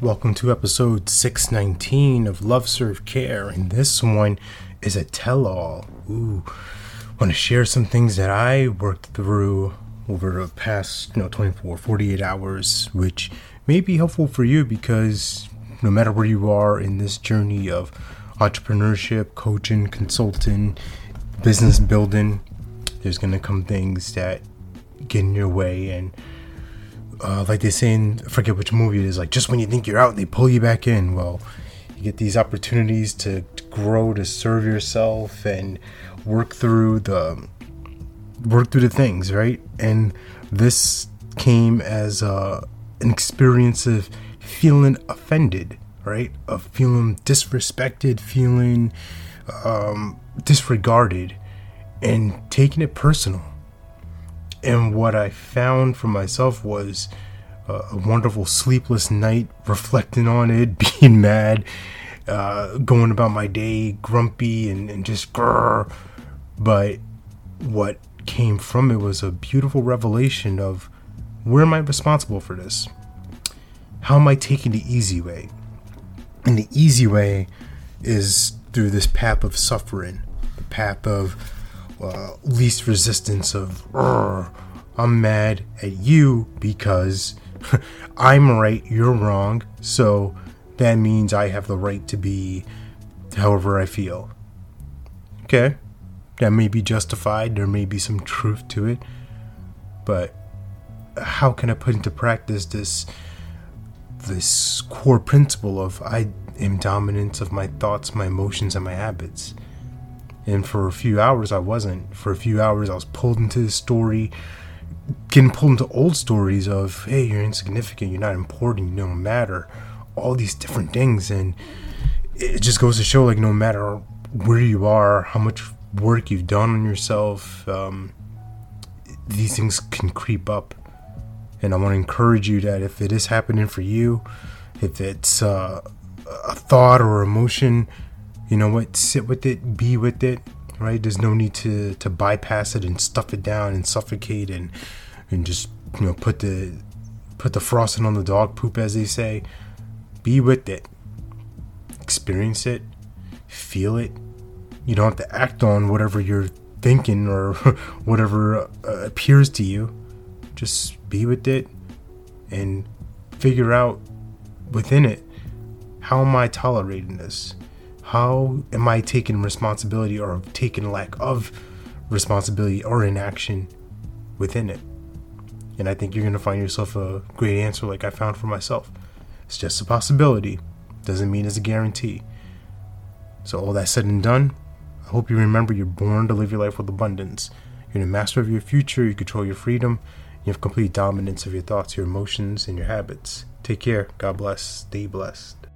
Welcome to episode 619 of Love Serve Care, and this one is a tell all. Ooh, want to share some things that I worked through over the past you know 24 48 hours which may be helpful for you because no matter where you are in this journey of entrepreneurship coaching consulting business building there's going to come things that get in your way and uh, like they say in I forget which movie it is like just when you think you're out they pull you back in. Well you get these opportunities to, to grow to serve yourself and work through the work through the things right? And this came as uh, an experience of feeling offended right? Of feeling disrespected feeling um, disregarded and taking it personal and what I found for myself was uh, a wonderful sleepless night, reflecting on it, being mad, uh, going about my day grumpy and, and just grrr. But what came from it was a beautiful revelation of where am I responsible for this? How am I taking the easy way? And the easy way is through this path of suffering, the path of uh, least resistance of I'm mad at you because I'm right, you're wrong, so that means I have the right to be however I feel. Okay, that may be justified, there may be some truth to it, but how can I put into practice this this core principle of I am dominant of my thoughts, my emotions, and my habits? And for a few hours, I wasn't. For a few hours, I was pulled into the story, getting pulled into old stories of, hey, you're insignificant, you're not important, you don't matter, all these different things. And it just goes to show, like, no matter where you are, how much work you've done on yourself, um, these things can creep up. And I want to encourage you that if it is happening for you, if it's uh, a thought or emotion, you know what sit with it be with it right? There's no need to to bypass it and stuff it down and suffocate and and just you know put the put the frosting on the dog poop as they say. Be with it. Experience it. Feel it. You don't have to act on whatever you're thinking or whatever uh, appears to you. Just be with it and figure out within it how am i tolerating this how am I taking responsibility or taking lack of responsibility or inaction within it? And I think you're going to find yourself a great answer like I found for myself. It's just a possibility, doesn't mean it's a guarantee. So, all that said and done, I hope you remember you're born to live your life with abundance. You're the master of your future, you control your freedom, you have complete dominance of your thoughts, your emotions, and your habits. Take care. God bless. Stay blessed.